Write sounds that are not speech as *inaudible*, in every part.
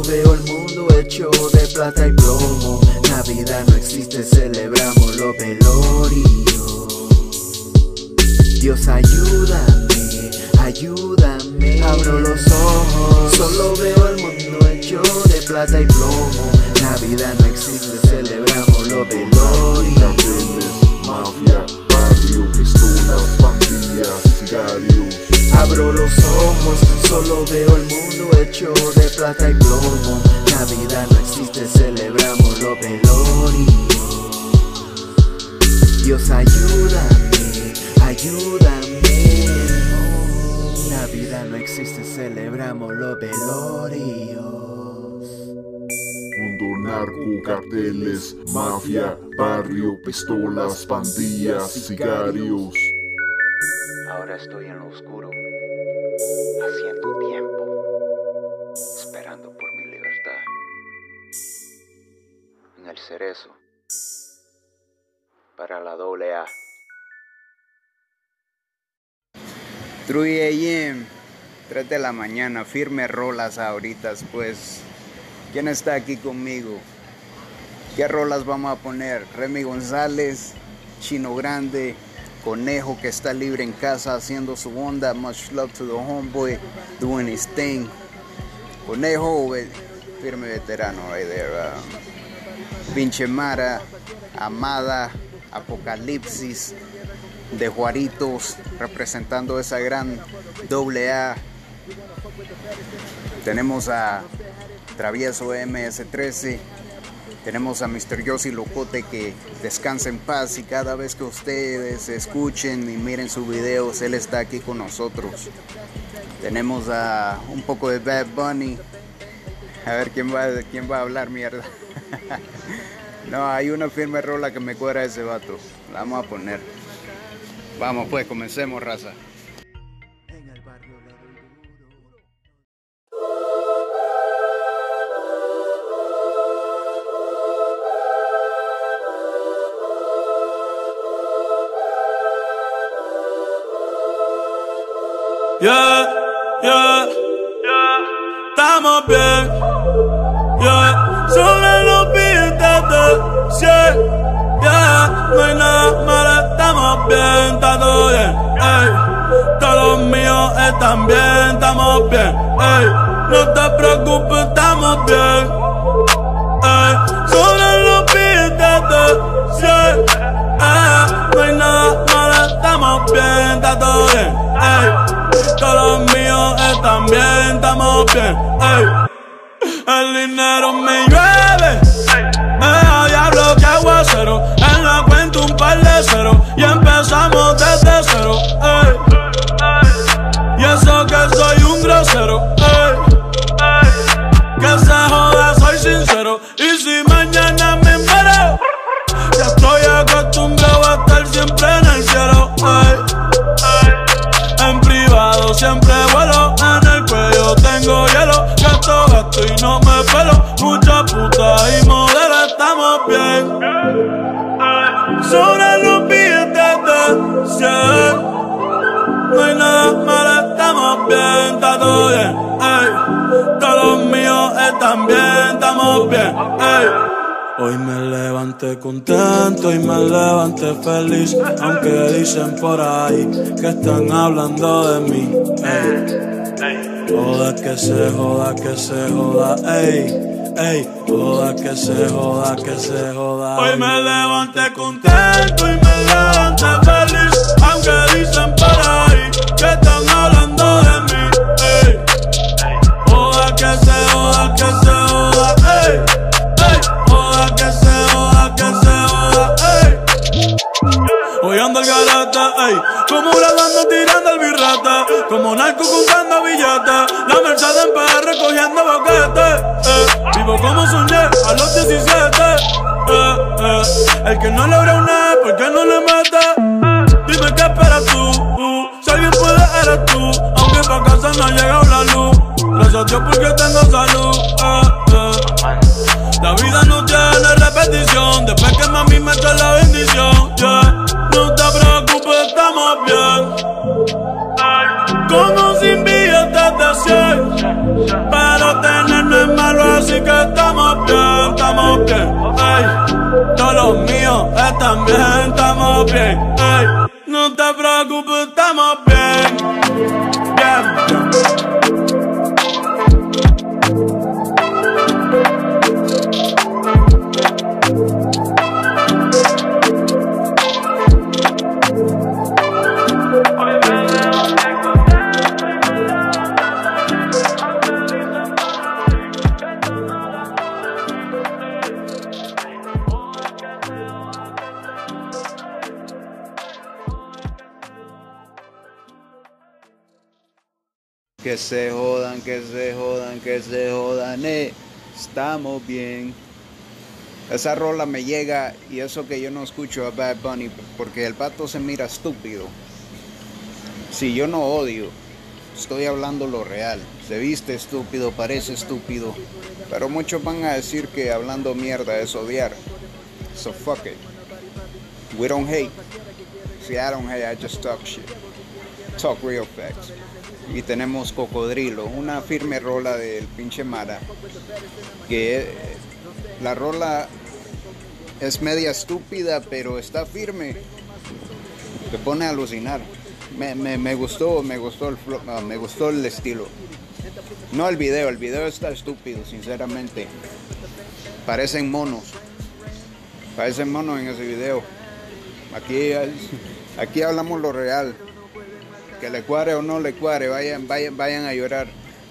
Solo veo el mundo hecho de plata y plomo. Navidad no existe, celebramos los velorios. Dios ayúdame, ayúdame. Abro los ojos, solo veo el mundo hecho de plata y plomo. Navidad no existe, celebramos los velorios. Mafia, barrio, pistolas, pandillas, sicarios. Abro los ojos, solo veo el mundo hecho de plata y plomo. Navidad no existe, celebramos los velorios. Dios ayúdame, ayúdame. Navidad no existe, celebramos los velorios. Mundo narco, carteles, mafia, barrio, pistolas, pandillas, sicarios. Ahora estoy en lo oscuro, haciendo tiempo, esperando por mi libertad. En el cerezo, para la doble A. 3 a.m., 3 de la mañana, firme rolas ahorita, pues. ¿Quién está aquí conmigo? ¿Qué rolas vamos a poner? Remy González, Chino Grande, Conejo que está libre en casa haciendo su onda. Much love to the homeboy, doing his thing. Conejo, firme veterano right there. um, Pinche Mara, Amada, Apocalipsis, de Juaritos, representando esa gran doble A. Tenemos a Travieso MS13. Tenemos a Mr. Yossi Locote que descansa en paz y cada vez que ustedes escuchen y miren sus videos, él está aquí con nosotros. Tenemos a un poco de Bad Bunny. A ver quién va, quién va a hablar mierda. *laughs* no, hay una firme rola que me cuadra ese vato. La vamos a poner. Vamos pues, comencemos, raza. No hay nada malo, estamos bien, está todo bien. Ey, todos los míos están bien, estamos bien. Ey, no te preocupes, estamos bien. Ey, sobre los billetes de 100. Eh, no hay nada malo, estamos bien, está todo bien. Ey, todos los míos están bien, estamos bien. Ey, el dinero me llueve. Un par de cero. Y empezamos desde cero. Y eso que soy un grosero. Ey. Que se joda, soy sincero. Y si mañana me muero, ya estoy acostumbrado a estar siempre en el cielo. Ey. En privado siempre vuelo, en el cuello tengo hielo. Gasto, gasto y no me pelo. Mucha puta y Hoy me levanté contento y me levanté feliz, aunque dicen por ahí que están hablando de mí. Ey. Joda que se joda, que se joda, ey, ey, joda que se joda, que se joda. Hoy me levanté contento y me El garata, ey, como grabando tirando el birrata, como narco contando billetes, la Mercedes en PR recogiendo boquetes, eh, vivo como soñé a los 17, eh, eh, el que no logra una, ¿por qué no le mete? Dime qué esperas tú, uh, si alguien puede eres tú, aunque pa' casa no ha llegado la luz, gracias a porque tengo salud. La vida no tiene repetición. Después que mami me echa la bendición. Yeah. No te preocupes, estamos bien. Como sin billetes de 100. Pero tenerlo en malo, así que estamos bien, estamos bien. Ey, todos los míos están bien, estamos bien. Ey, no te preocupes, estamos bien. Bien, Que se jodan, que se jodan, que se jodan, eh. Estamos bien. Esa rola me llega y eso que yo no escucho a Bad Bunny porque el pato se mira estúpido. Si yo no odio, estoy hablando lo real. Se viste estúpido, parece estúpido. Pero muchos van a decir que hablando mierda es odiar. So fuck it. We don't hate. See, I don't hate, I just talk shit. Talk real. Y tenemos Cocodrilo, una firme rola del pinche Mara. Que eh, la rola es media estúpida, pero está firme. Te pone a alucinar. Me, me, me gustó, me gustó el flow, no, me gustó el estilo. No el video, el video está estúpido, sinceramente. Parecen monos. Parecen monos en ese video. Aquí, aquí hablamos lo real. Que le cuare o no le cuare, vayan, vayan, vayan a llorar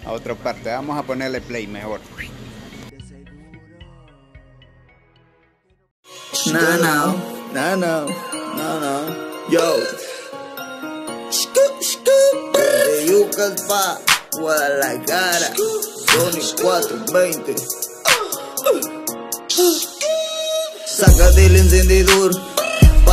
a otra parte. Vamos a ponerle play mejor. No, no, no, no, no, no. Yo. De Yucatán, Guadalajara, Sony 420. Sácate el encendedor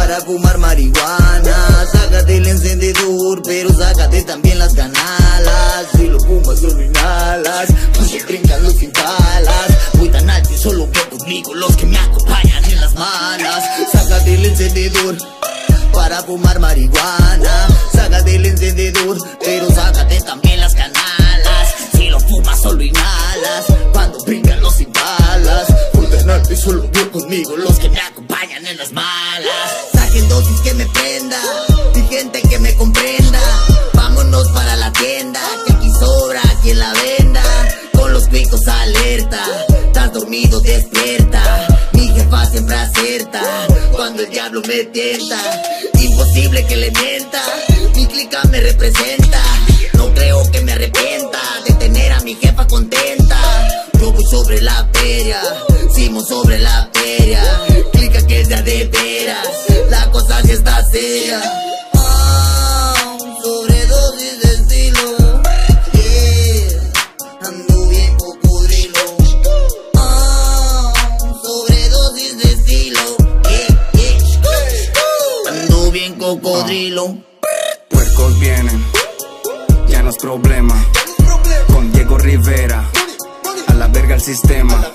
para fumar marihuana. Sácate el encendedor, pero sácate también las ganalas. Si lo fumas, solo inhalas. Cuando brincan los balas. Voy tan alto y solo veo conmigo los que me acompañan en las malas. Sácate el encendedor para fumar marihuana. Sácate el encendedor, pero sácate también las canalas. Si lo fumas, solo inhalas. Cuando brincan los balas. Voy tan alto y solo veo conmigo los que me acompañan en las malas. Saquen dosis que me prenda y gente que me comprenda. Vámonos para la tienda, que aquí sobra quien la venda. Con los picos alerta, estás dormido, despierta. Mi jefa siempre acierta cuando el diablo me tienta. Imposible que le mienta, mi clica me representa. No creo que me arrepienta de tener a mi jefa contenta. Yo voy sobre la feria, Simos sobre la feria. Clica que es de veras, la cosa sí está seria. Ah, sobredosis de estilo. Ando bien cocodrilo. Ah, sobredosis de estilo. Ando bien cocodrilo. Puercos vienen, es problema. Con Diego Rivera, a la verga el sistema.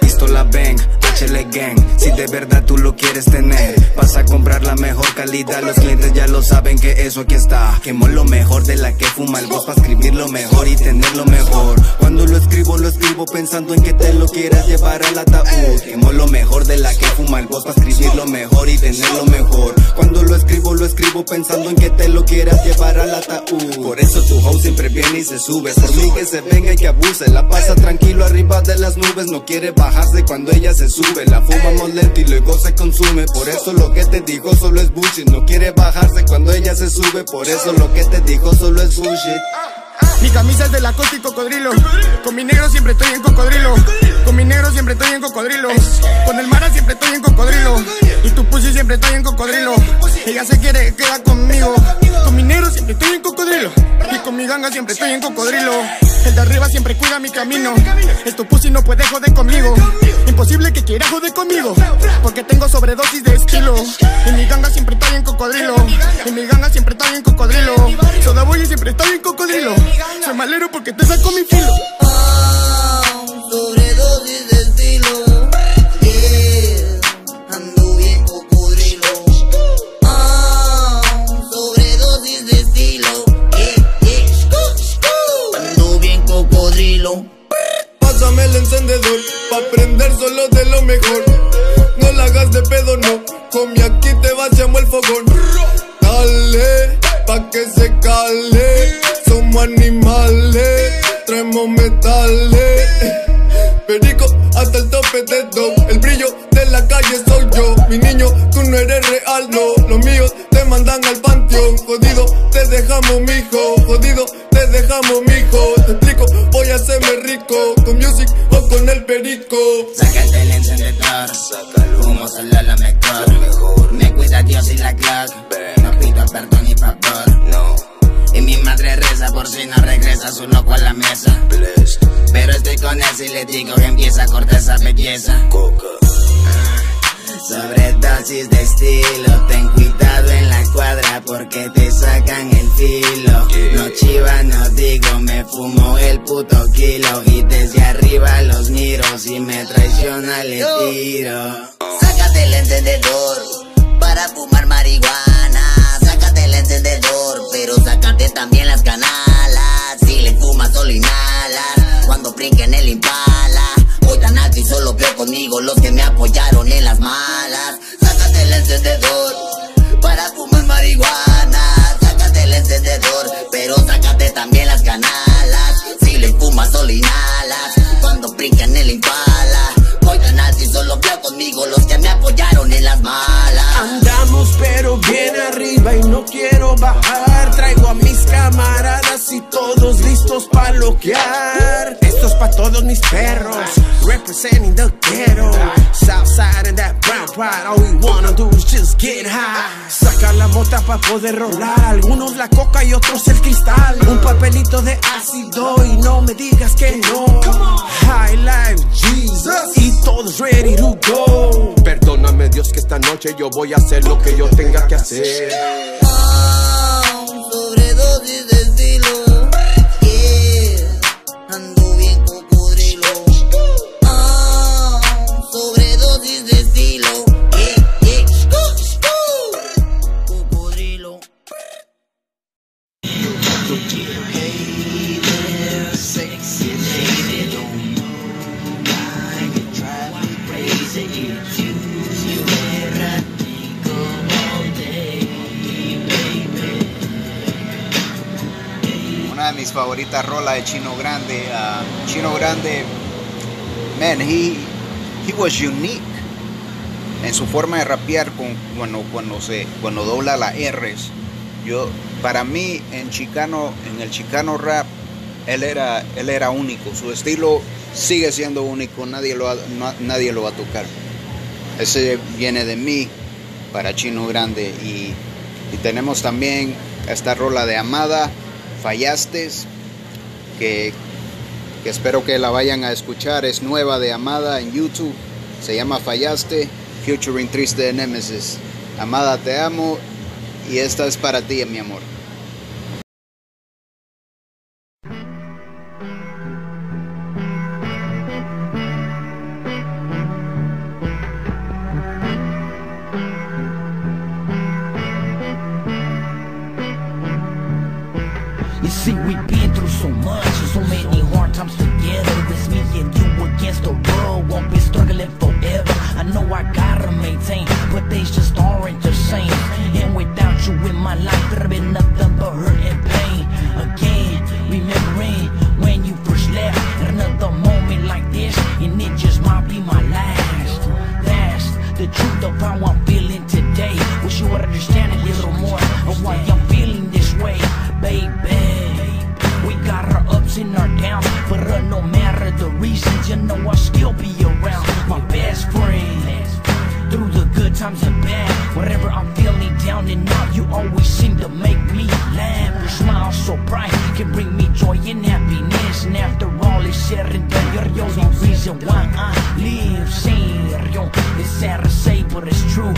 Pistola Bang, HL Gang. Si de verdad tú lo quieres tener, vas a comprar la mejor calidad. Los clientes ya lo saben que eso aquí está. Quemo lo mejor de la que fuma el voz para escribir lo mejor y tener lo mejor. Cuando lo escribo, lo escribo pensando en que te lo quieras llevar al ataúd. Quemo lo mejor de la que fuma el voz para escribir lo mejor y tener lo mejor. Cuando lo escribo, lo escribo pensando en que te lo quieras llevar al ataúd. Por eso tu house siempre viene y se sube. Por mí que se venga y que abuse. La pasa tranquilo arriba de las nubes. No quiere bajarse cuando ella se sube. La fumamos lento y luego se consume. Por eso lo que te digo solo es bullshit. No quiere bajarse cuando ella se sube. Por eso lo que te digo solo es bullshit. Mi camisa es de la costa y cocodrilo. Con mi negro siempre estoy en cocodrilo. Con mi negro siempre estoy en cocodrilo. Con el Mara siempre estoy en cocodrilo. Y tu pussy siempre estoy en cocodrilo. Ella se quiere quedar conmigo. Con mi negro siempre estoy en cocodrilo. Y con mi ganga siempre estoy en cocodrilo. El de arriba siempre cuida mi camino. El tu pussy no puede joder conmigo. Imposible que quiera joder conmigo. Porque tengo sobredosis de estilo. Y mi ganga siempre estoy en cocodrilo. Y mi ganga siempre estoy en cocodrilo. Soda boy siempre estoy en cocodrilo. Soy malero porque te saco mi filo. Ah, sobredosis de estilo. Yeah, ando bien cocodrilo. Ah, sobredosis de estilo. Yeah, yeah, ando bien cocodrilo. Pásame el encendedor, pa' prender solo de lo mejor. No la hagas de pedo, no. Con mi aquí te vaciamos el fogón. Dale, pa' que se cale. Somos animales, traemos metales. Perico hasta el tope de do. El brillo de la calle soy yo. Mi niño, tú no eres real, no. Los míos te mandan al panteón. Jodido, te dejamos, mijo. Jodido, te dejamos, mijo. Te explico, voy a hacerme rico. Con music o con el perico. Sácate el encendedor, humo solo lo mejor. Me cuida Dios y la no pido perdón ni favor. No. Y mi madre reza por si no regresa su loco a la mesa. Pero estoy con él y le digo que empieza a cortar esa belleza. Sobredosis de estilo, ten cuidado en la cuadra porque te sacan el filo. No chiva, no digo, me fumo el puto kilo y desde arriba los miro. Si me traiciona le tiro. Sácate el encendedor para fumar marihuana. Encendedor, pero sácate también las canalas. Si le fumas solo inhalas, cuando brinquen el impala. Voy tan alto y solo veo conmigo los que me apoyaron en las malas. Sácate el encendedor para fumar marihuana. Sácate el encendedor, pero sácate también las canalas. Si le fumas solo inhalas, cuando brinquen el impala. Voy tan alto y solo veo conmigo los que me apoyaron en las malas. Andamos pero bien arriba y no quiero bajar. Traigo a mis camaradas y todos listos para loquear. Esto es pa' todos mis perros, representing the ghetto. Southside and that brown pride, all we wanna do is just get high. Saca la mota pa' poder rolar, algunos la coca y otros el cristal. Un papelito de ácido y no me digas que no. High life, Jesus, y todos ready to go. Perdóname Dios que esta noche yo voy a hacer lo que yo tenga que hacer. Ah, favoritas rolas de Chino Grande. ah, Chino Grande, man, he, he was unique en su forma de rapear con, cuando, cuando, se, cuando dobla las R's. Yo, para mí, en chicano, en el chicano rap, él era, él era único. Su estilo sigue siendo único, nadie lo, nadie lo va a tocar. Ese viene de mí para Chino Grande. Y, y tenemos también esta rola de Amada, Fallaste, que, espero que la vayan a escuchar. Es nueva de Amada en YouTube. Se llama Fallaste, featuring Triste de Nemesis. Amada, te amo y esta es para ti, mi amor. So bright can bring me joy and happiness. And after all is said and done, you're the only reason why I live. Serio, it's sad to say, but it's true.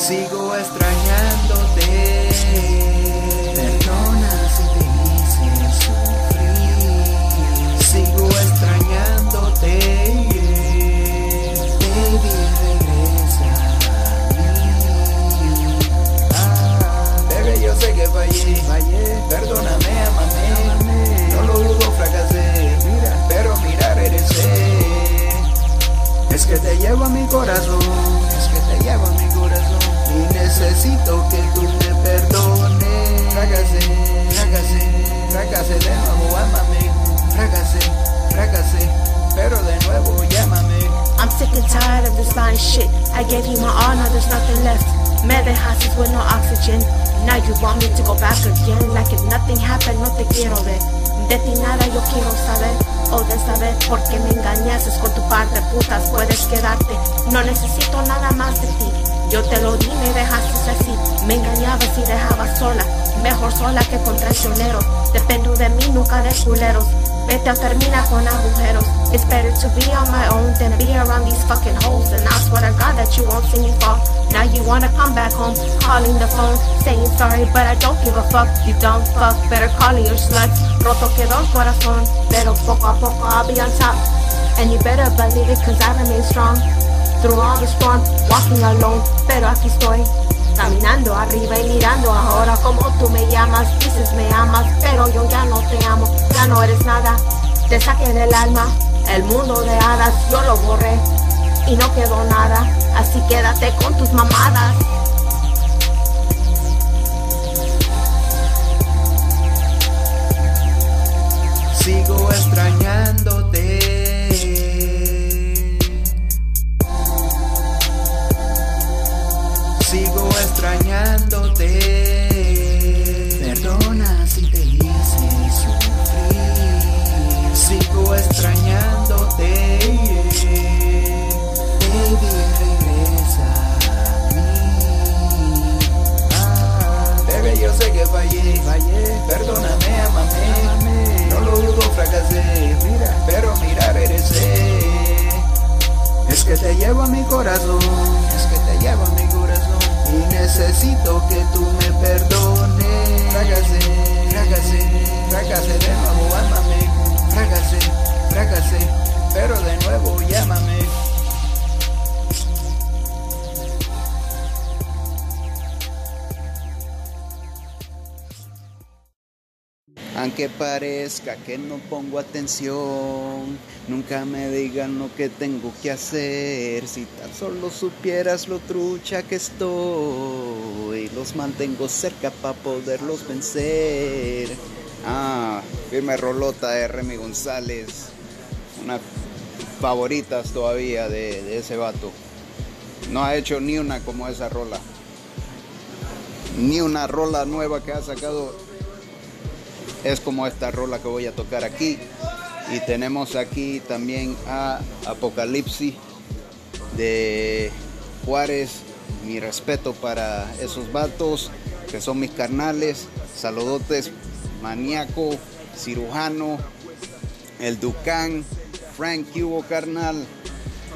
Sigo extrañándote. Perdona si te hice sufrir. Sigo extrañándote. Baby, regresa a mí. Ah, bebé, yo sé que fallé. Fallé. Perdóname, amame. No lo dudo, fracasé. Mira, pero mirar eres Es que te llevo a mi corazón. Necesito que tú me perdones. Fracasé, fracasé, fracasé de nuevo, ámame. Fracasé, fracasé, pero de nuevo llámame. I'm sick and tired of this lying shit. I gave you my all, now there's nothing left. Me dejaste with no oxygen. Now you want me to go back again. Like if nothing happened, no te quiero ver. De ti nada yo quiero saber. O de saber por qué me engañaste con tu par de putas. Puedes quedarte. No necesito nada más de ti. Yo te lo di, me dejaste así. Me engañabas y dejabas sola. Mejor sola que con traicioneros. Dependo de mí, nunca de culeros. Vete o termina con agujeros. It's better to be on my own than be around these fucking hoes. And I swear to God that you won't see me fall. Now you wanna come back home, calling the phone, saying sorry, but I don't give a fuck. You don't fuck, better call your sluts. Roto quedó el corazón, pero poco a poco I'll be on top. And you better believe it, cause I remain strong. Through all the storm, walking alone, pero aquí estoy. Caminando arriba y mirando ahora como tú me llamas, dices me amas, pero yo ya no te amo, ya no eres nada. Te saqué del alma, el mundo de hadas, yo lo borré y no quedó nada. Así quédate con tus mamadas. Sigo extrañándote. Extrañándote. Perdona si te hice sufrir. Sigo extrañándote. Baby, regresa a mí. Ah, bebé, yo sé que fallé, fallé. Perdóname, amame. No lo dudo, fracasé. Mira, pero mira, regresé. Es que te llevo a mi corazón. Es que te llevo a mi corazón. Y necesito que tú me perdones. Fracasé, fracasé, fracasé de nuevo, ámame. Fracasé, fracasé, pero de nuevo llámame. Aunque parezca que no pongo atención, nunca me digan lo que tengo que hacer. Si tan solo supieras lo trucha que estoy, los mantengo cerca para poderlos vencer. Ah, firme rolota de Remy González, una favoritas todavía de, de ese vato. No ha hecho ni una como esa rola, ni una rola nueva que ha sacado es como esta rola que voy a tocar aquí. Y tenemos aquí también a Apocalipsis de Juárez. Mi respeto para esos vatos que son mis carnales. Saludotes, maníaco, cirujano, el Ducán, Frank Cubo carnal.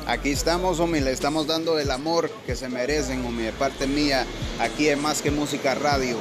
Aquí estamos, homie, le estamos dando el amor que se merecen, homie, de parte mía, aquí en Más que Música Radio.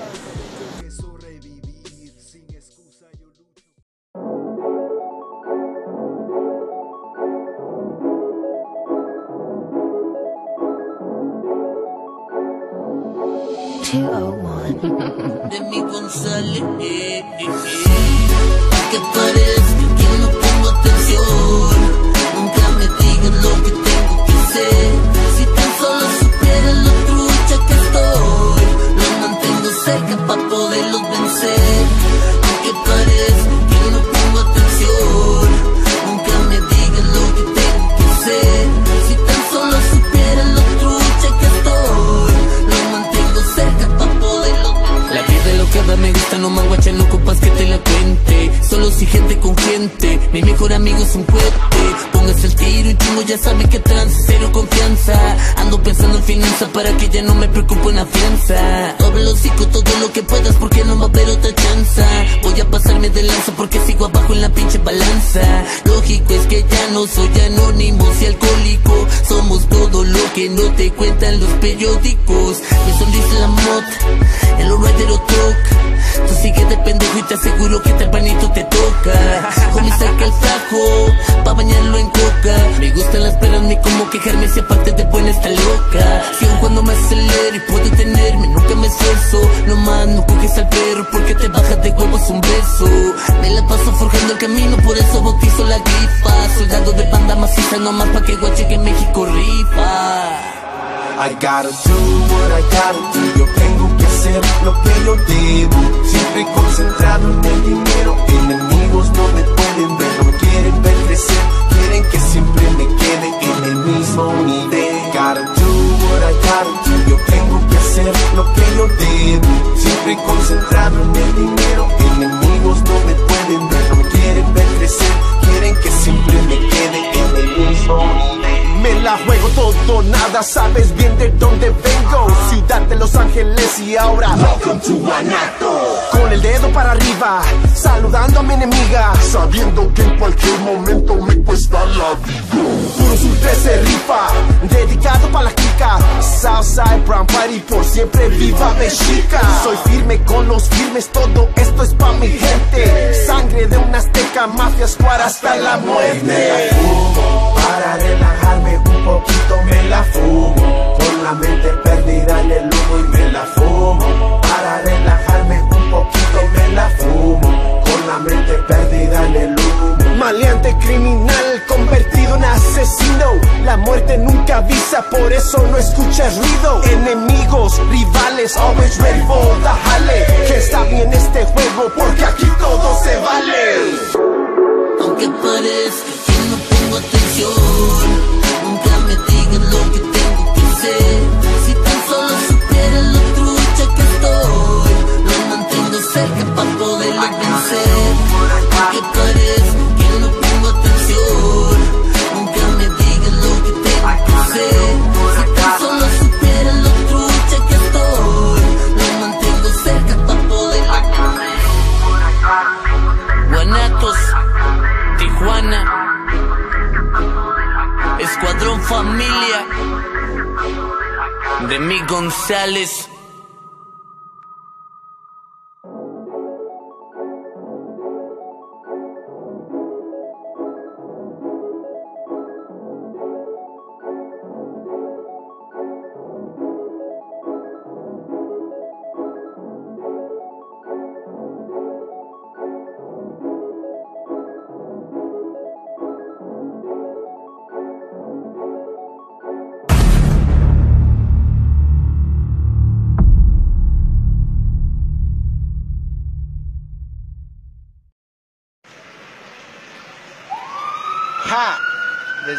Banda maciza, no más pa' que guache que México rifa. I gotta do what I gotta do. Yo tengo que hacer lo que yo debo. Siempre concentrado en el dinero. Enemigos no me pueden ver No me quieren ver crecer. Quieren que siempre me quede en el mismo nivel. Gotta do what I gotta do. Yo tengo que hacer lo que yo debo. Siempre concentrado en todo, nada, sabes bien de dónde vengo. Ciudad de Los Ángeles y ahora. Welcome to Guanato. Con el dedo para arriba, saludando a mi enemiga. Sabiendo que en cualquier momento me cuesta la vida Puro Sur 13 rifa, dedicado para la Southside, Brown Pride, triunfar y por siempre viva Mexica. Soy firme con los firmes, todo esto es pa' mi gente. Sangre de un azteca, mafia squad hasta la muerte. Me la fumo, para relajarme un poquito me la fumo. Con la mente perdida en el humo y me la fumo. Para relajarme un poquito me la fumo. Con la mente perdida en el humo. Maleante criminal convertido en asesino. La muerte nunca avisa, por eso no escuchas ruido. Enemigos, rivales, always ready for the jale. Que está bien este juego porque aquí todo se vale. Aunque parezca que no pongo atención, nunca me digan lo que De mi González.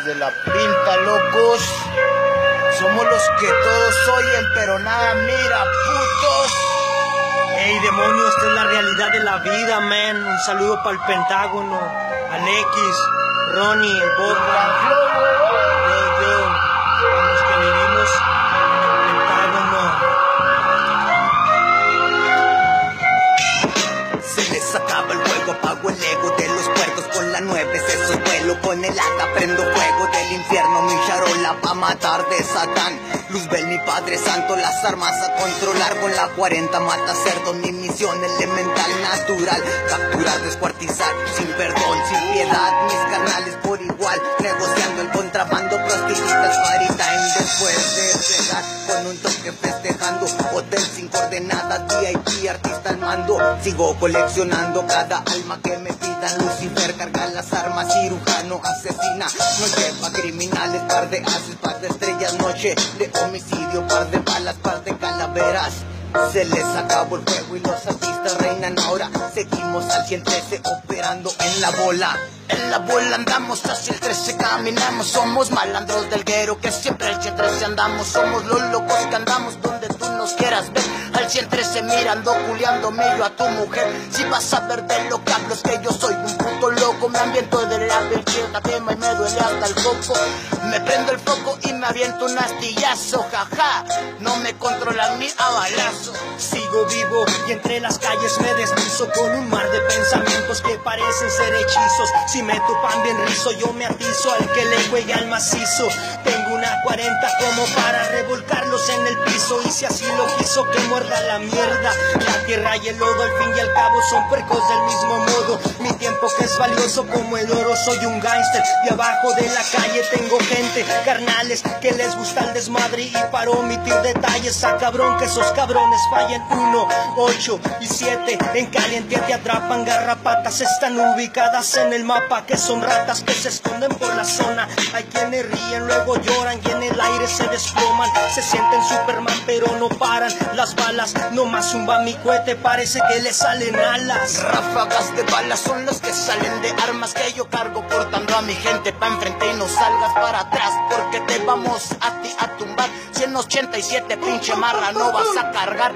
Desde la pinta, locos. Somos los que todos oyen, pero nada mira, putos. Ey, demonio, esta es la realidad de la vida, man. Un saludo para el Pentágono, al X, Ronnie, el Boca. Haga, prendo fuego del infierno, mi charola pa' matar de Satán. Luzbel, mi Padre Santo, las armas a controlar con la 40 mata cerdo, mi misión elemental natural, capturar, descuartizar, sin perdón, sin piedad, mis carnales por negociando el contrabando, prostitutas, party time, después de llegar con un toque festejando, hotel sin coordenadas, VIP, artista al mando, sigo coleccionando cada alma que me pidan, Lucifer carga las armas, cirujano, asesina, no lleva criminales, par de haces, par de estrellas, noche de homicidio, par de balas, par de calaveras. Se les acabó el juego y los artistas reinan ahora. Seguimos al 113 operando en la bola. En la bola andamos hacia el 13 caminamos. Somos malandros del guero que siempre al 113 andamos. Somos los locos que andamos donde tú nos quieras ver. Al 113 mirando, culiando yo a tu mujer. Si vas a ver de lo que hablo es que yo soy un puto loco. Me ambiento de la belcheta tema y me duele hasta el coco. Me prendo el foco y me aviento un astillazo, jaja. No me controlan ni a balazo. Sigo vivo y entre las calles me deslizo con un mar de pensamientos que parecen ser hechizos. Si me topan bien rizo, yo me atizo al que le juegue al macizo. Una 40 como para revolcarlos en el piso. Y si así lo quiso, que muerda la mierda. La tierra y el lodo, al fin y al cabo, son puercos del mismo modo. Mi tiempo que es valioso como el oro, soy un gángster. Y abajo de la calle tengo gente, carnales, que les gusta el desmadre. Y para omitir detalles, a cabrón que esos cabrones fallen. Uno, ocho y siete. En caliente te atrapan garrapatas, están ubicadas en el mapa. Que son ratas que se esconden por la zona. Hay quienes ríen, luego lloran y en el aire se desploman. Se sienten Superman, pero no paran las balas. Nomás zumba mi cohete, parece que le salen alas. Ráfagas de balas son los que salen de armas que yo cargo portando a mi gente pa' enfrente y no salgas para atrás porque te vamos a ti a tumbar. 187 pinche marra no vas a cargar.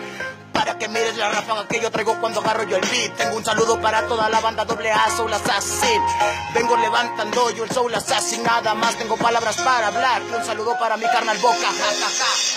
Para que mires la ráfaga que yo traigo cuando agarro yo el beat. Tengo un saludo para toda la banda doble A Soul Assassin. Vengo levantando yo el Soul Assassin, nada más tengo palabras para hablar. Un saludo para mi carnal Boca,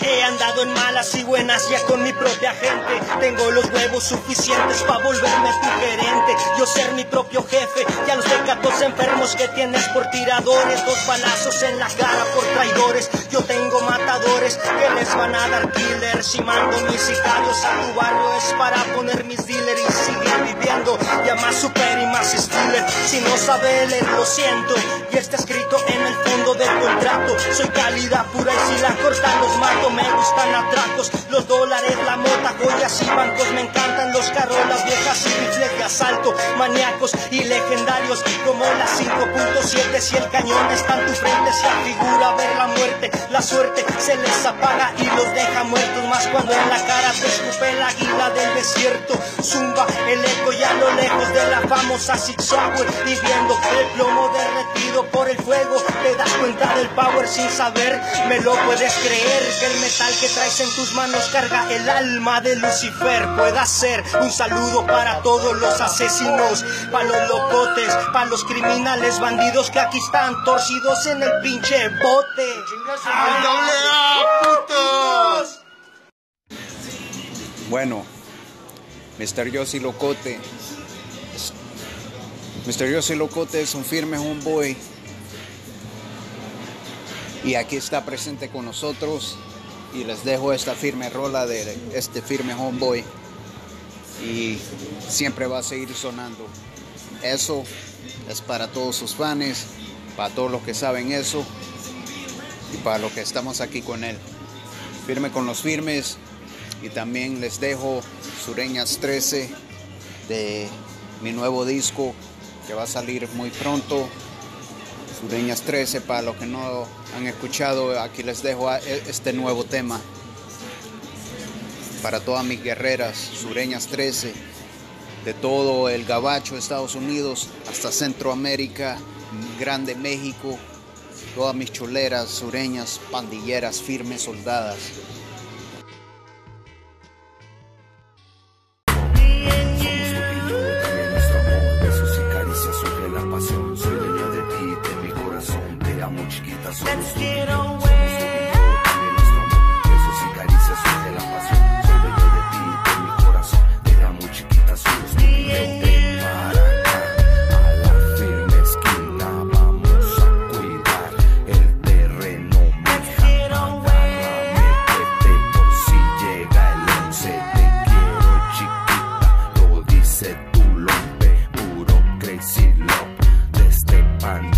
He andado en malas y buenas ya con mi propia gente. Tengo los huevos suficientes para volverme tu gerente. Yo ser mi propio jefe. Ya los decatos enfermos que tienes por tiradores. Dos balazos en la cara por traidores. Yo tengo matadores que les van a dar killers. Y mando mis sicarios a tu barrio. Es para poner mis dealers y seguir viviendo. Ya más super y más stealer. Si no sabe leer, lo siento. Y está escrito en el fondo del contrato. Soy calidad pura y si la cortan los mato. Me gustan atracos, los dólares, la mota, joyas y bancos. Me encantan los carros, las viejas y rifles de asalto. Maníacos y legendarios como la 5.7. Si el cañón está en tu frente, se afigura ver la muerte. La suerte se les apaga y los deja muertos. Más cuando en la cara te escupe la águila del desierto. Zumba el eco ya a lo lejos de la famosa Six Hour. Y el plomo derretido por el fuego, te das cuenta del power sin saber. Me lo puedes creer que el metal que traes en tus manos carga el alma de Lucifer. Pueda ser un saludo para todos los asesinos, para los locotes, para los criminales bandidos que aquí están torcidos en el pinche bote. putos! Bueno, Mr. Yossi Locote. Mr. Yossi Locote es un firme homeboy. Y aquí está presente con nosotros. Y les dejo esta firme rola de este firme homeboy. Y siempre va a seguir sonando. Eso es para todos sus fans, para todos los que saben eso. Y para los que estamos aquí con él. Firme con los firmes. Y también les dejo Sureñas 13 de mi nuevo disco que va a salir muy pronto. Sureñas 13, para los que no han escuchado, aquí les dejo este nuevo tema. Para todas mis guerreras, Sureñas 13, de todo el Gabacho, Estados Unidos, hasta Centroamérica, Grande México, todas mis choleras, sureñas, pandilleras, firmes, soldadas. Este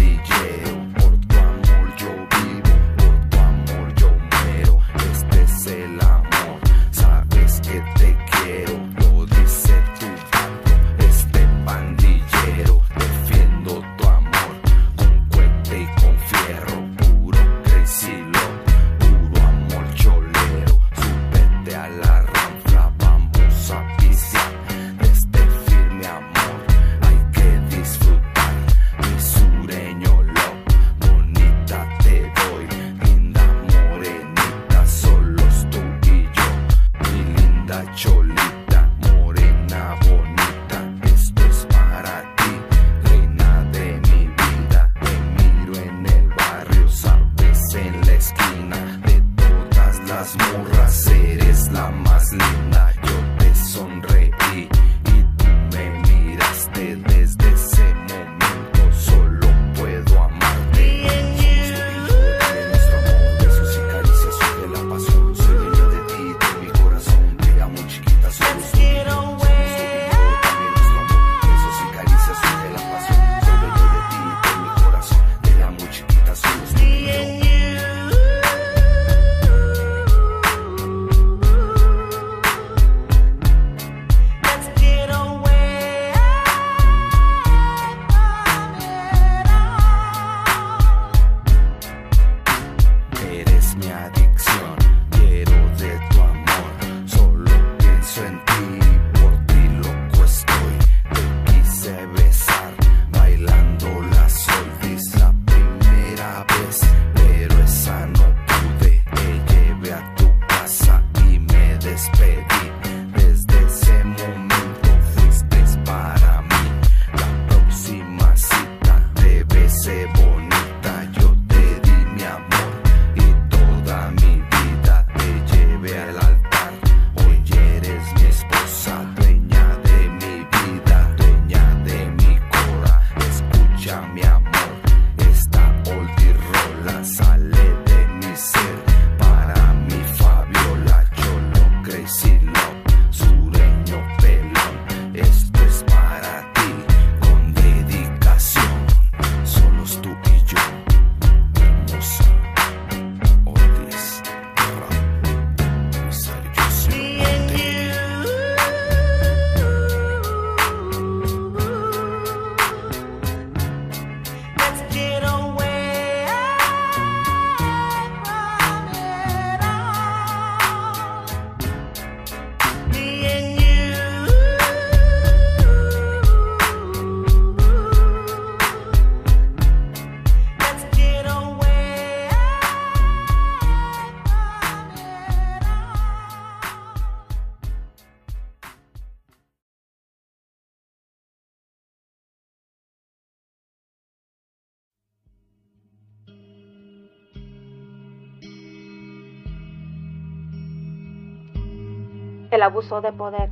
abuso de poder,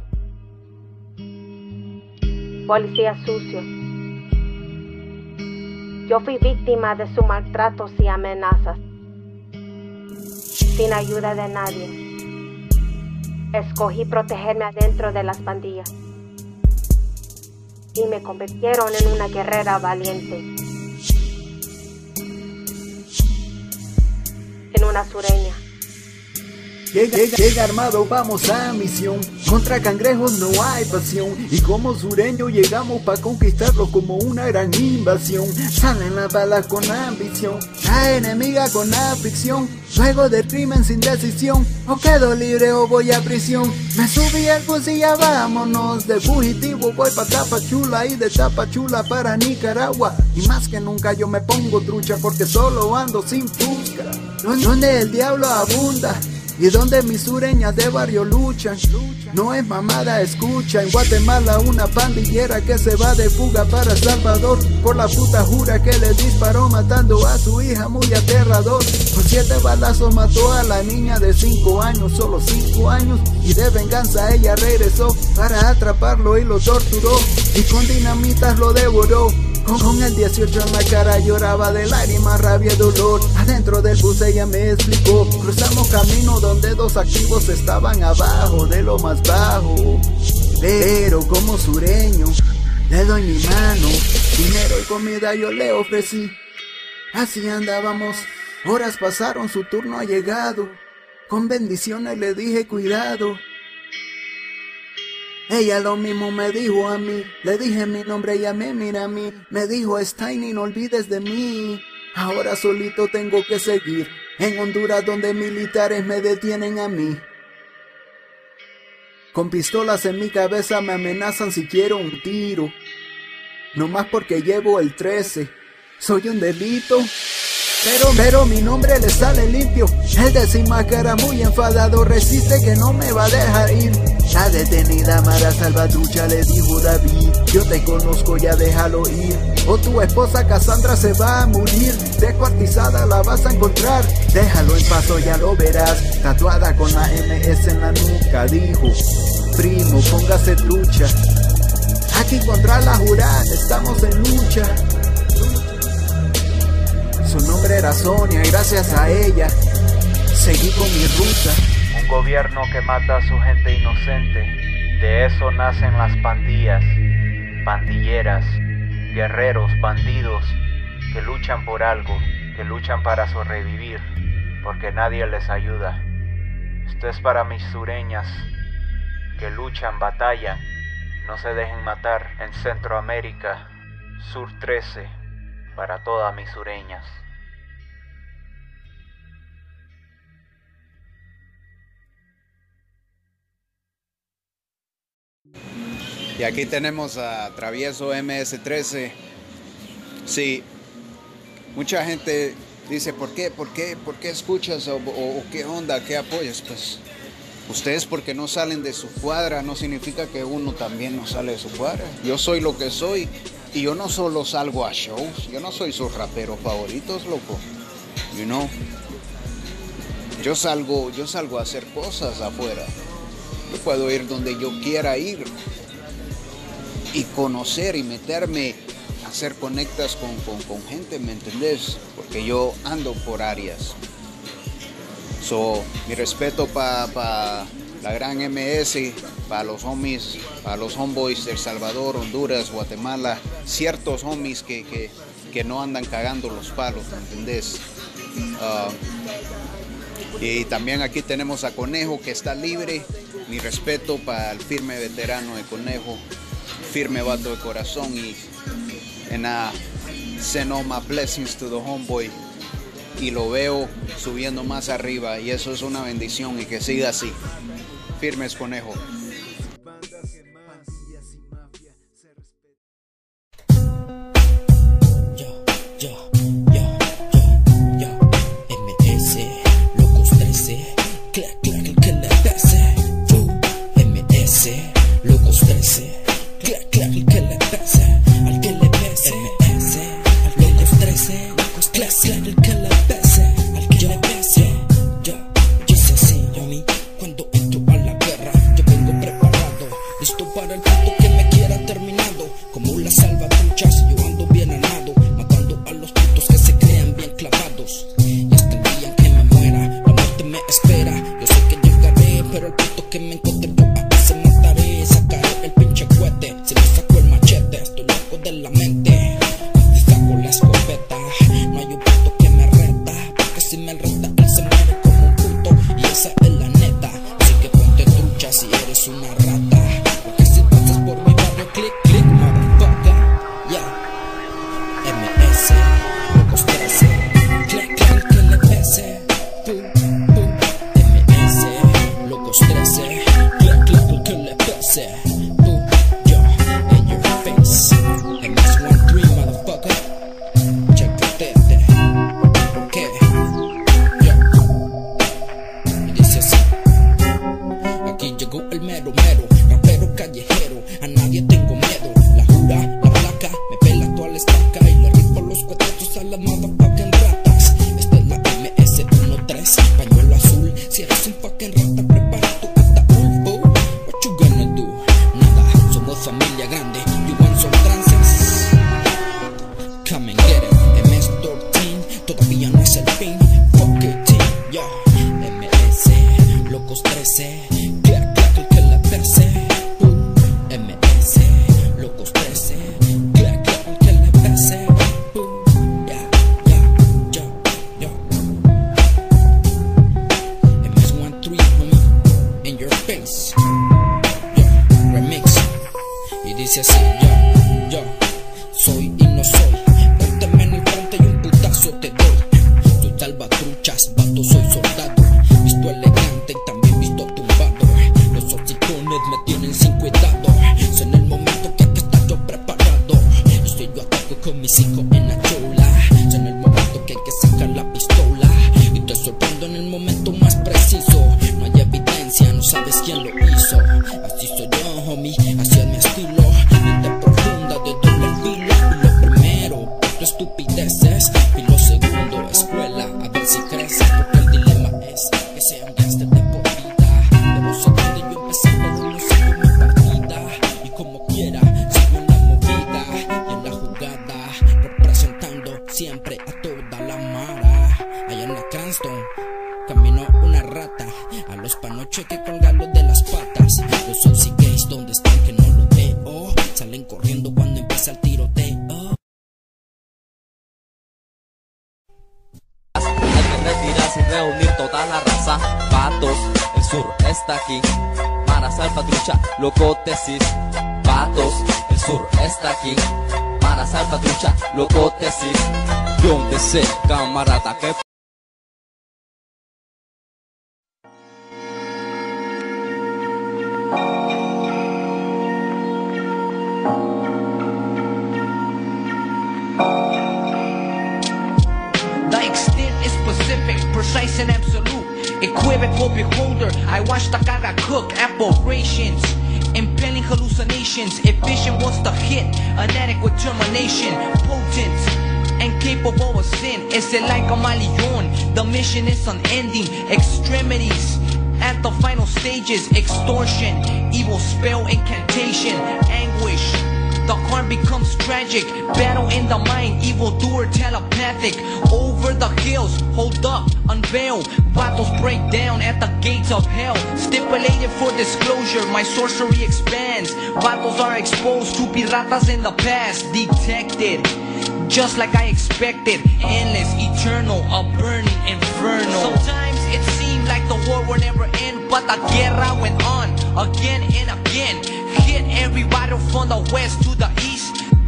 policía sucio. Yo fui víctima de sus maltratos y amenazas, sin ayuda de nadie. Escogí protegerme adentro de las pandillas y me convirtieron en una guerrera valiente, en una sureña. Llega, llega, armado, vamos a misión. Contra cangrejos no hay pasión. Y como sureño llegamos pa' conquistarlo como una gran invasión. Salen las balas con ambición, la enemiga con aflicción. Luego del crimen sin decisión, o quedo libre o voy a prisión. Me subí al ya vámonos. De fugitivo voy pa' Tapachula y de Tapachula para Nicaragua. Y más que nunca yo me pongo trucha porque solo ando sin fusca. Donde el diablo abunda. Y donde mis sureñas de barrio luchan, no es mamada, escucha. En Guatemala una pandillera que se va de fuga para Salvador por la puta jura que le disparó matando a su hija muy aterrador. Con siete balazos mató a la niña de cinco años, solo cinco años. Y de venganza ella regresó para atraparlo y lo torturó. Y con dinamitas lo devoró. Con el 18 en la cara lloraba de lágrimas, rabia y dolor. Adentro del bus ella me explicó. Cruzamos camino donde dos activos estaban abajo de lo más bajo. Pero como sureño, le doy mi mano. Dinero y comida yo le ofrecí. Así andábamos. Horas pasaron, su turno ha llegado. Con bendiciones le dije cuidado. Ella lo mismo me dijo a mí, le dije mi nombre y a mí mira a mí, me dijo Steiny no olvides de mí, ahora solito tengo que seguir, en Honduras donde militares me detienen a mí. Con pistolas en mi cabeza me amenazan si quiero un tiro, no más porque llevo el 13, soy un delito. Pero, pero mi nombre le sale limpio. El de sin máscara muy enfadado resiste que no me va a dejar ir. La detenida Mara Salvatrucha le dijo David, yo te conozco ya déjalo ir. O tu esposa Cassandra se va a morir, descuartizada la vas a encontrar. Déjalo en paso ya lo verás, tatuada con la MS en la nuca, dijo. Primo, póngase trucha. Aquí contra la jurada estamos en lucha. Su nombre era Sonia y gracias a ella seguí con mi ruta. Gobierno que mata a su gente inocente. De eso nacen las pandillas, pandilleras, guerreros, bandidos que luchan por algo, que luchan para sobrevivir, porque nadie les ayuda. Esto es para mis sureñas que luchan, batallan, no se dejen matar en Centroamérica, Sur 13, para todas mis sureñas. Y aquí tenemos a Travieso MS13. Sí, mucha gente dice, ¿por qué? ¿Por qué? ¿Por qué escuchas? O, qué onda? ¿Qué apoyas? Pues ustedes porque no salen de su cuadra no significa que uno también no sale de su cuadra. Yo soy lo que soy y yo no solo salgo a shows, yo no soy sus raperos favoritos, loco. You know. Yo salgo, yo salgo a hacer cosas afuera. Puedo ir donde yo quiera ir y conocer y meterme, hacer conectas con, con- gente, ¿me entendés? Porque yo ando por áreas. So, mi respeto para la gran MS, para los homies, para los homeboys de El Salvador, Honduras, Guatemala, ciertos homies que, que- que no andan cagando los palos, ¿me entendés? Ah, y también aquí tenemos a Conejo que está libre. Mi respeto para el firme veterano de Conejo, firme vato de corazón y en a send blessings to the homeboy y lo veo subiendo más arriba y eso es una bendición y que siga así. Firmes Conejo. battles break down at the gates of hell. Stipulated for disclosure, my sorcery expands. Battles are exposed to piratas in the past. Detected, just like I expected. Endless, eternal, a burning inferno. Sometimes it seemed like the war would never end But the guerra went on, again and again. Hit every battle from the west to the east.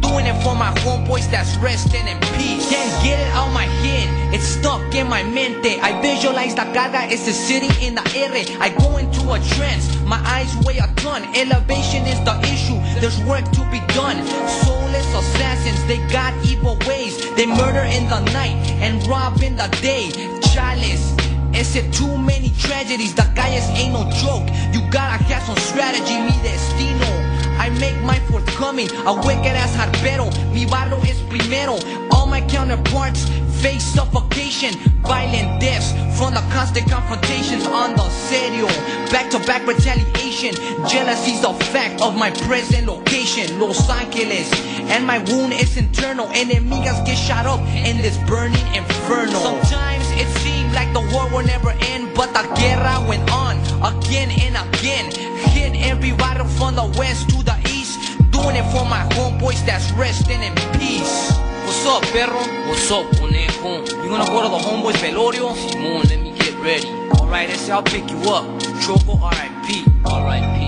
Doing it for my homeboys that's resting in peace. Can't get it out my head, it's stuck in my mente. I visualize the carga, it's sitting in the air. I go into a trance, my eyes weigh a ton. Elevation is the issue, there's work to be done. Soulless assassins, they got evil ways. They murder in the night and rob in the day. Chalice. Ese too many tragedies, the calles ain't no joke You gotta have some strategy, mi destino I make my forthcoming A wicked ass harpero. Mi barrio is primero. All my counterparts face suffocation. Violent deaths from the constant confrontations. On the serio Back to back retaliation. Jealousy's a fact of my present location. Los Angeles And my wound is internal. And Enemigas get shot up in this burning inferno. Sometimes it seemed like the war will never end, but the guerra went on again and again. Hit rider from the west to the east. Doing it for my homeboys that's resting in peace. What's up, perro? What's up, conejo? You gonna go to the homeboys velorio? Simon, let me get ready. Alright, I say I'll pick you up. Choco, R.I.P. R.I.P.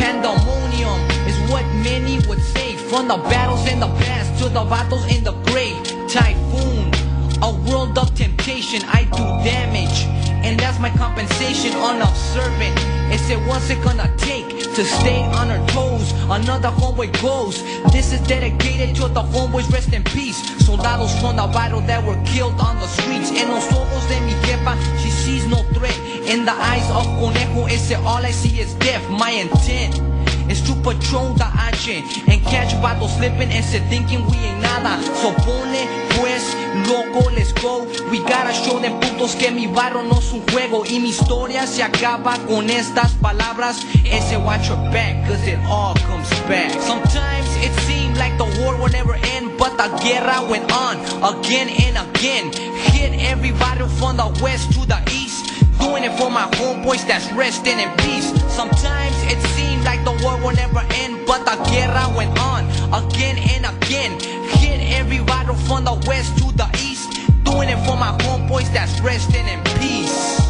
Pandemonium is what many would say From the battles in the past to the battles in the grave Typhoon a world of temptation. I do damage, and that's my compensation. Unobservant. It's it what's it gonna take to stay on our toes? Another homeboy goes. This is dedicated to the homeboys, rest in peace. Soldados from the battle that were killed on the streets. En los ojos de mi jefa, she sees no threat. In the eyes of Conejo, ese all I see is death. My intent is to patrol the action and catch vatos slipping and se thinking we ain't nada. So pone loco, let's go. We gotta show them putos que mi barro no es un juego y mi historia se acaba con estas palabras. Ese watch your back, cause it all comes back. Sometimes it seemed like the war will never end, but the guerra went on again and again. Hit everybody from the west to the east. Doing it for my homeboys that's resting in peace. Sometimes it seemed like the war will never end, but the guerra went on again and again. Hit every battle from the west. It for my homeboys that's resting in peace.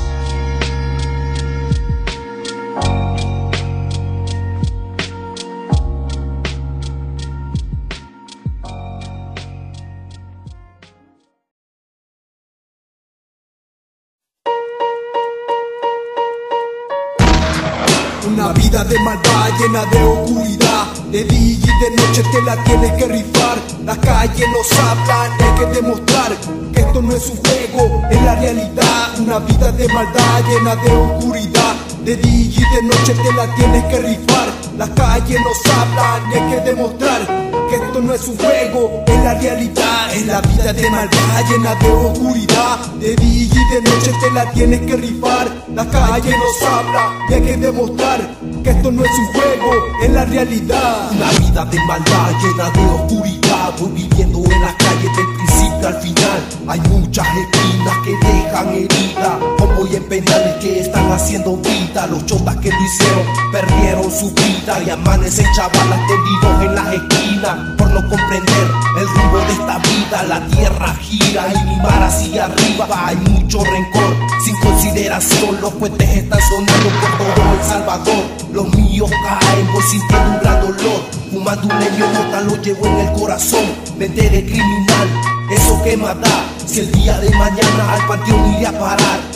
Una vida de maldad llena de oscuridad De día y de noche te la tienes que rifar. Las calles nos hablan, hay que demostrar Que esto no es un juego, es la realidad. Una vida de maldad llena de oscuridad. De día y de noche te la tienes que rifar. Las calles nos hablan hay que demostrar que esto no es un juego, es la realidad. Es la vida de maldad llena de oscuridad De día y de noche te la tienes que rifar. La calle nos habla y hay que demostrar Que esto no es un juego, es la realidad. Una vida de maldad llena de oscuridad Voy viviendo en las calles del principio al final. Hay muchas esquinas que dejan heridas Convoy en penales que están haciendo vida. Los chotas que lo hicieron perdieron su vida Y amanecen chavalas tendidos en las esquinas Por no comprender. El rumbo de esta vida La tierra gira y mi mar hacia arriba. Hay mucho rencor, sin consideración. Los puentes están sonando por todo El Salvador. Los míos caen, voy sintiendo un gran dolor. Fumando un leño nota lo llevo en el corazón. Me enteré criminal, eso que mata. Si el día de mañana al panteón iré a parar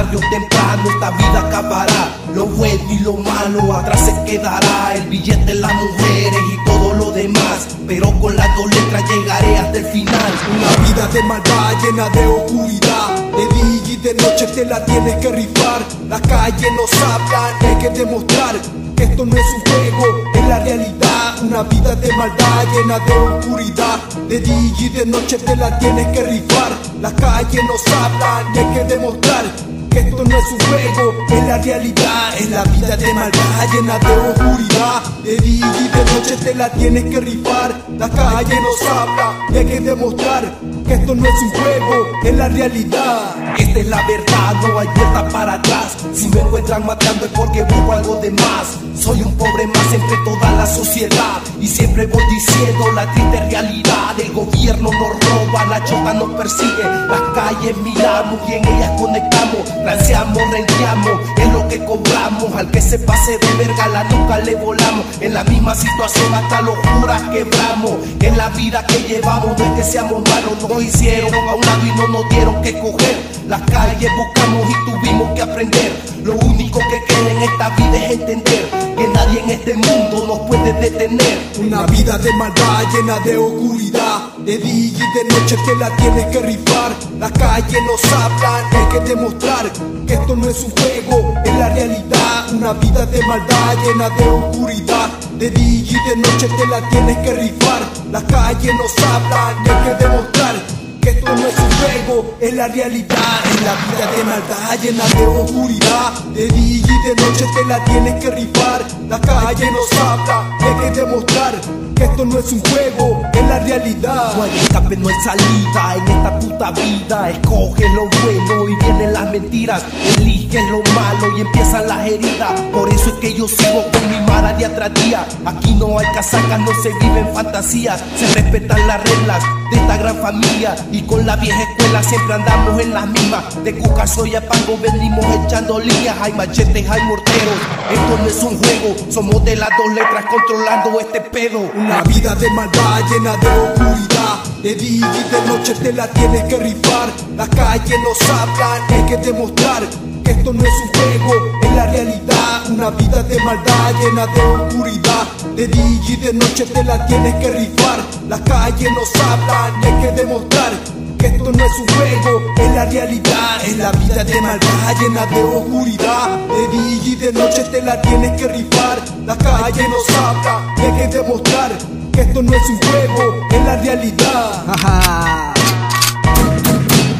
Tarde o temprano esta vida acabará. Lo bueno y lo malo atrás se quedará. El billete, las mujeres y todo lo demás. Pero con las dos letras llegaré hasta el final. Una vida de maldad llena de oscuridad. De día y de noche te la tienes que rifar. Las calles nos hablan, hay que demostrar Que esto no es un juego, es la realidad. Una vida de maldad llena de oscuridad. De día y de noche te la tienes que rifar. Las calles nos hablan y hay que demostrar que esto no es un juego, es la realidad. Es la vida de maldad llena de oscuridad De día y de noche te la tienes que rifar. La calle nos habla y hay que demostrar Que esto no es un juego, es la realidad. Esta es la verdad, no hay vuelta para atrás. Si me encuentran matando es porque busco algo de más. Soy un pobre más entre toda la sociedad. Y siempre voy diciendo la triste realidad. El gobierno nos roba, la chota nos persigue. Las calles miramos y en ellas conectamos Transeamos, renteamos, es lo que cobramos Al que se pase de verga la nuca le volamos. En la misma situación hasta locuras quebramos. En la vida que llevamos no es que seamos malos. Nos hicieron a un lado y no nos dieron que coger. Las calles buscamos y tuvimos que aprender. Lo único que queda en esta vida es entender Que nadie en este mundo nos puede detener. Una vida de maldad llena de oscuridad De día y de noche te la tienes que rifar. Las calles nos hablan, hay que demostrar Que esto no es un juego, es la realidad. Una vida de maldad llena de oscuridad. De día y de noche te la tienes que rifar. Las calles nos hablan y hay que demostrar Que esto no es un juego, es la realidad. Es la vida de maldad llena de oscuridad. De día y de noche te la tienes que rifar. La calle nos habla, hay que demostrar que esto no es un juego, es la realidad. No hay escape, no hay salida en esta puta vida. Escoge lo bueno y vienen las mentiras. Elige lo malo y empiezan las heridas. Por eso es que yo sigo con mi mara día tras día. Aquí no hay casacas, no se viven fantasías. Se respetan las reglas de esta gran familia. Y con la vieja escuela siempre andamos en las mismas. De cuca, soya, pango, venimos echando líneas. Hay machetes, hay morteros. Esto no es un juego, somos de las dos letras controlando este pedo. Una vida de maldad llena de oscuridad. De día y de noche te la tienes que rifar. La calle nos hablan, hay que demostrar que esto no es un juego, es la realidad. Una vida de maldad llena de oscuridad. De día y de noche te la tienes que rifar. La calle nos hablan, hay que demostrar que esto no es un juego, es la realidad. Es la vida de maldad llena de oscuridad. De día y de noche te la tienes que rifar. La calle nos habla, hay que demostrar que esto no es un juego, es la realidad.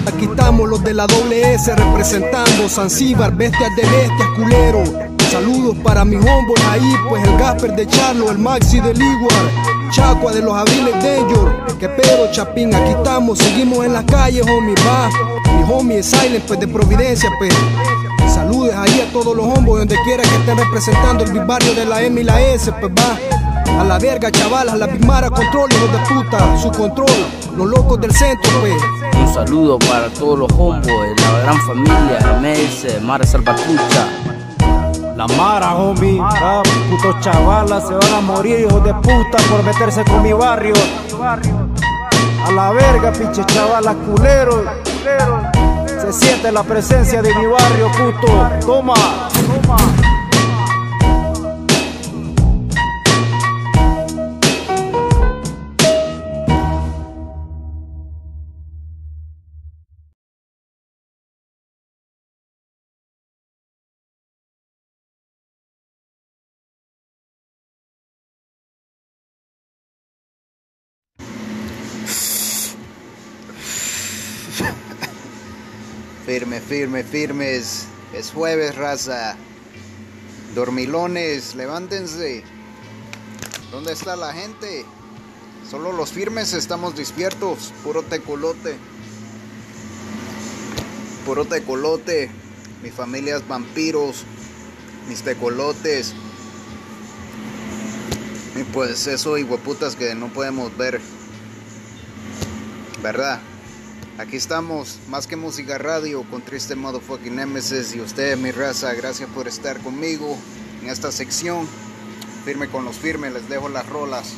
Aquí estamos los de la doble S representando Zanzíbar, bestias de bestias, culero. Saludos para mis homeboys ahí, pues el Gasper de Charlo, el Maxi del Igual, Chacua de los Abriles Danger. Que pedo, Chapín, aquí estamos, seguimos en las calles, homie, va. Mi homie es Silent, pues de Providencia, pues. Saludes ahí a todos los homeboys donde quiera que estén representando el barrio de la M y la S, pues va. A la verga, chavalas, la Bigmara control, hijos de puta, su control, los locos del centro, pues. Un saludo para todos los homeboys, la gran familia, MS, Mara Salvatrucha. La Mara, homie, ah, putos se van a morir, hijos de puta, por meterse con mi barrio. A la verga, pinche chavalas, culeros. Se siente la presencia de mi barrio, puto. Toma, toma. Firme, firme, firmes. Es jueves, raza. Dormilones, levántense. ¿Dónde está la gente? Solo los firmes estamos despiertos. Puro tecolote. Puro tecolote. Mi familia es vampiros. Mis tecolotes. Y pues eso, hueputas que no podemos ver. ¿Verdad? Aquí estamos, más que música radio, con Triste Motherfucking Nemesis y ustedes, mi raza, gracias por estar conmigo en esta sección. Firme con los firmes, les dejo las rolas.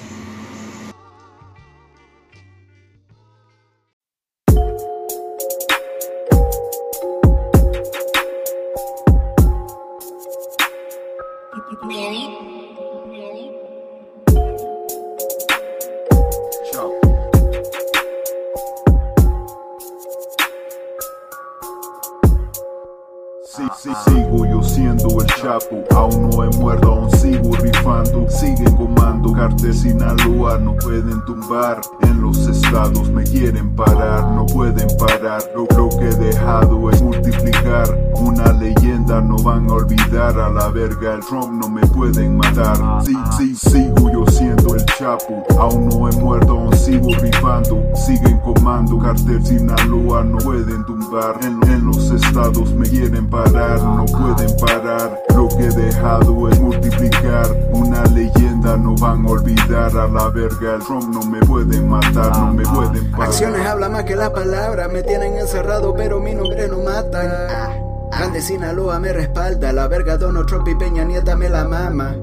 Verga el Trump no me pueden matar, no me pueden parar. Acciones hablan más que las palabras. Me tienen encerrado, pero mi nombre no matan. Grande Sinaloa me respalda. La verga Donald Trump y Peña Nieta me la mama.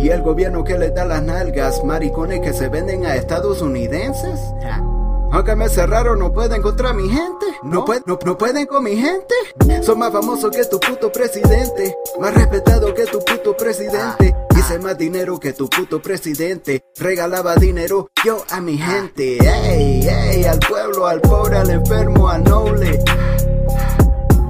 Y el gobierno que le da las nalgas, maricones que se venden a estadounidenses. Aunque me cerraron, no pueden contra mi gente. No, pueden, no, no pueden con mi gente. Son más famosos que tu puto presidente. Más respetado que tu puto presidente. Hice más dinero que tu puto presidente. Regalaba dinero yo a mi gente. Ey, ey, al pueblo, al pobre, al enfermo, al noble.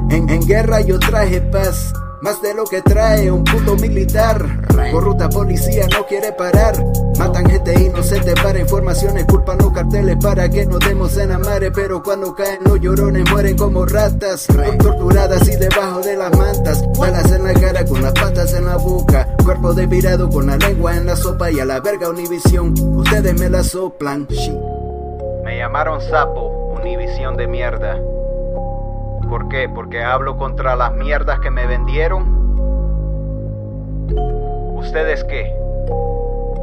En, en guerra yo traje paz. Más de lo que trae un puto militar. Corrupta policía no quiere parar. Matan gente inocente para informaciones, culpan los carteles para que nos demos en amare. Pero cuando caen los llorones mueren como ratas. Torturadas y debajo de las mantas. Balas en la cara con las patas en la boca. Cuerpo depirado con la lengua en la sopa y a la verga Univisión. Ustedes me la soplan. Me llamaron sapo, Univisión de mierda. ¿Por qué? Porque hablo contra las mierdas que me vendieron. ¿Ustedes qué?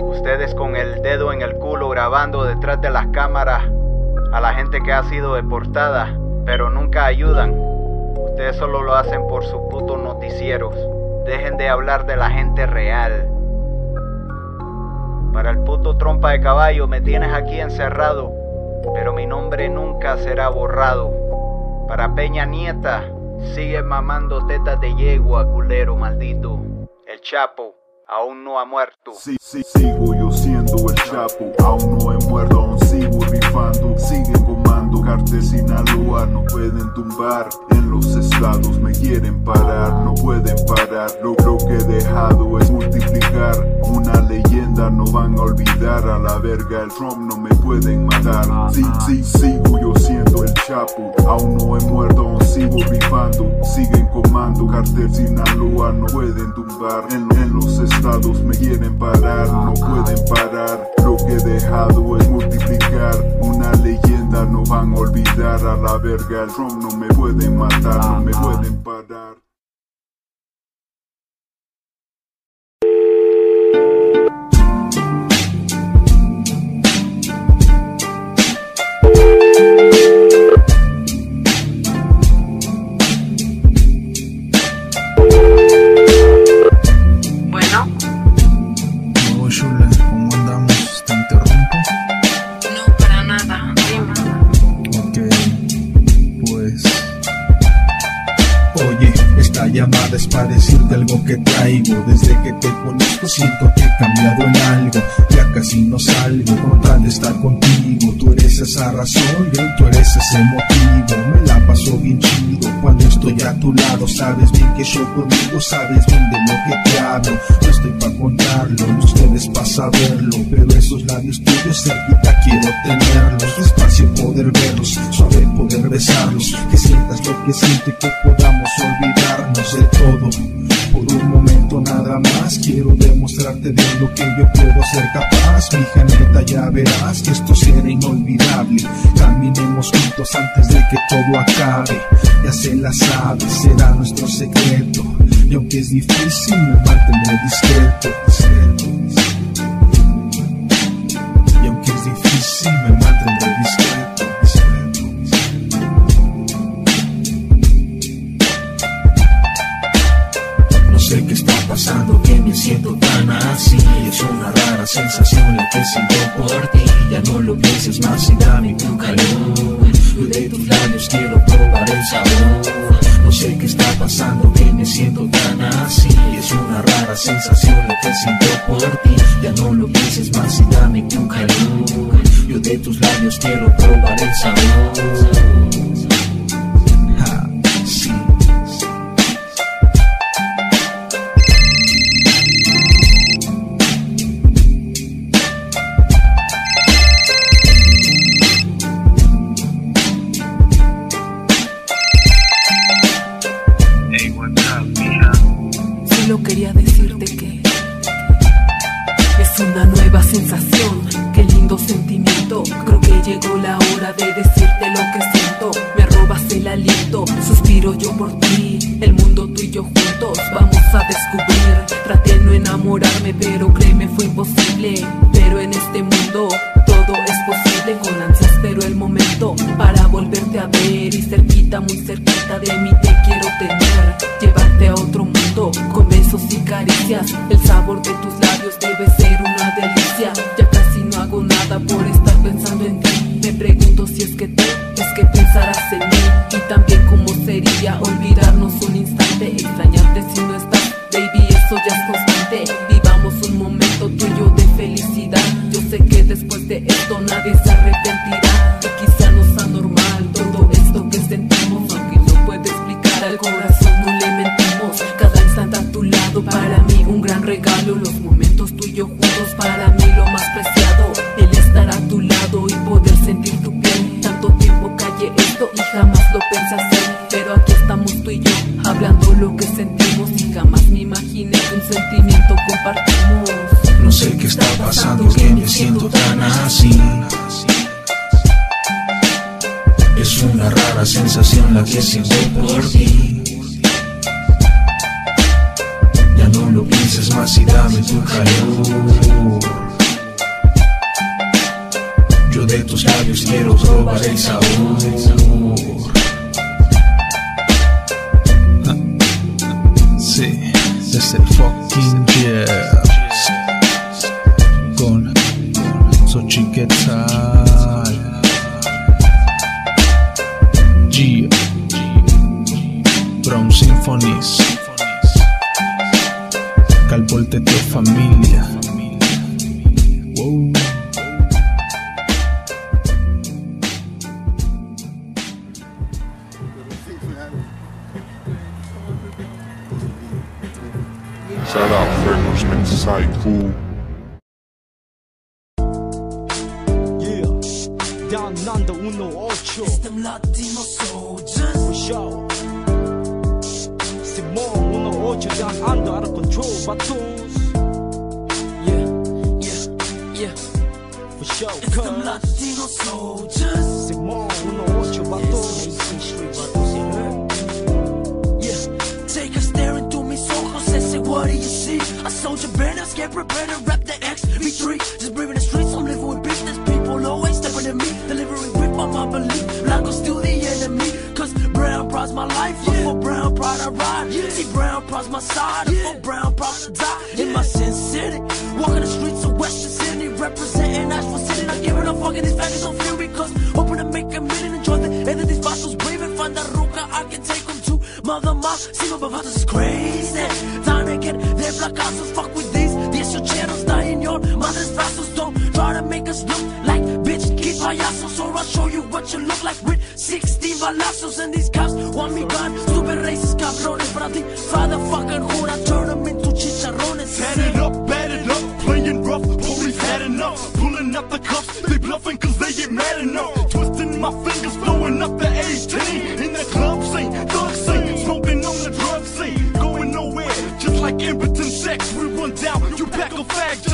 Ustedes con el dedo en el culo grabando detrás de las cámaras a la gente que ha sido deportada, pero nunca ayudan. Ustedes solo lo hacen por sus putos noticieros. Dejen de hablar de la gente real. Para el puto trompa de caballo me tienes aquí encerrado, pero mi nombre nunca será borrado. Para Peña Nieta, sigue mamando tetas de yegua, culero maldito. El Chapo aún no ha muerto. Sí, sí, sigo yo siendo el Chapo, aún no he muerto, aún sigo rifando, siguen comando, Carte Sinaloa no pueden tumbar, en los estados me quieren parar, no pueden parar, lo, lo que he dejado es multiplicar, una leyenda no van a olvidar, a la verga el Trump no me pueden matar, sí, sí, sigo yo siendo el Chapo, aún no he muerto, aún sigo rifando, siguen comando, cartel Sinaloa no pueden tumbar, en los estados me quieren parar, no pueden parar, lo que he dejado es multiplicar, una leyenda no van a olvidar, a la verga el Trump no me pueden matar, no me pueden parar. Siento que he cambiado en algo. Ya casi no salgo con tal de estar contigo. Tú eres esa razón y tú eres ese motivo. Me la paso bien chido cuando estoy a tu lado. Sabes bien que yo conmigo, sabes bien de lo que te hablo. No estoy para contarlo, no ustedes para saberlo. Pero esos labios tuyos cerquita quiero tenerlos. Despacio poder verlos, suave poder besarlos. Que sientas lo que siento y que podamos olvidarnos de todo. Por un momento nada más quiero demostrarte de lo que yo puedo ser capaz. Mi neta ya verás que esto será inolvidable. Caminemos juntos antes de que todo acabe. Ya se la sabes, será nuestro secreto. Y aunque es difícil, me mantendré discreto. discreto. Y aunque es difícil, me mantendré discreto. Pasando, que me siento tan así. Es una rara sensación la que siento por ti. Ya no lo pienses más y dame tu calor. De tus labios quiero probar el sabor. No sé qué está pasando, que me siento tan así. Es una rara sensación la que siento por ti. Ya no lo pienses más y dame tu calor. Yo de tus labios quiero probar el sabor. Quiero probar you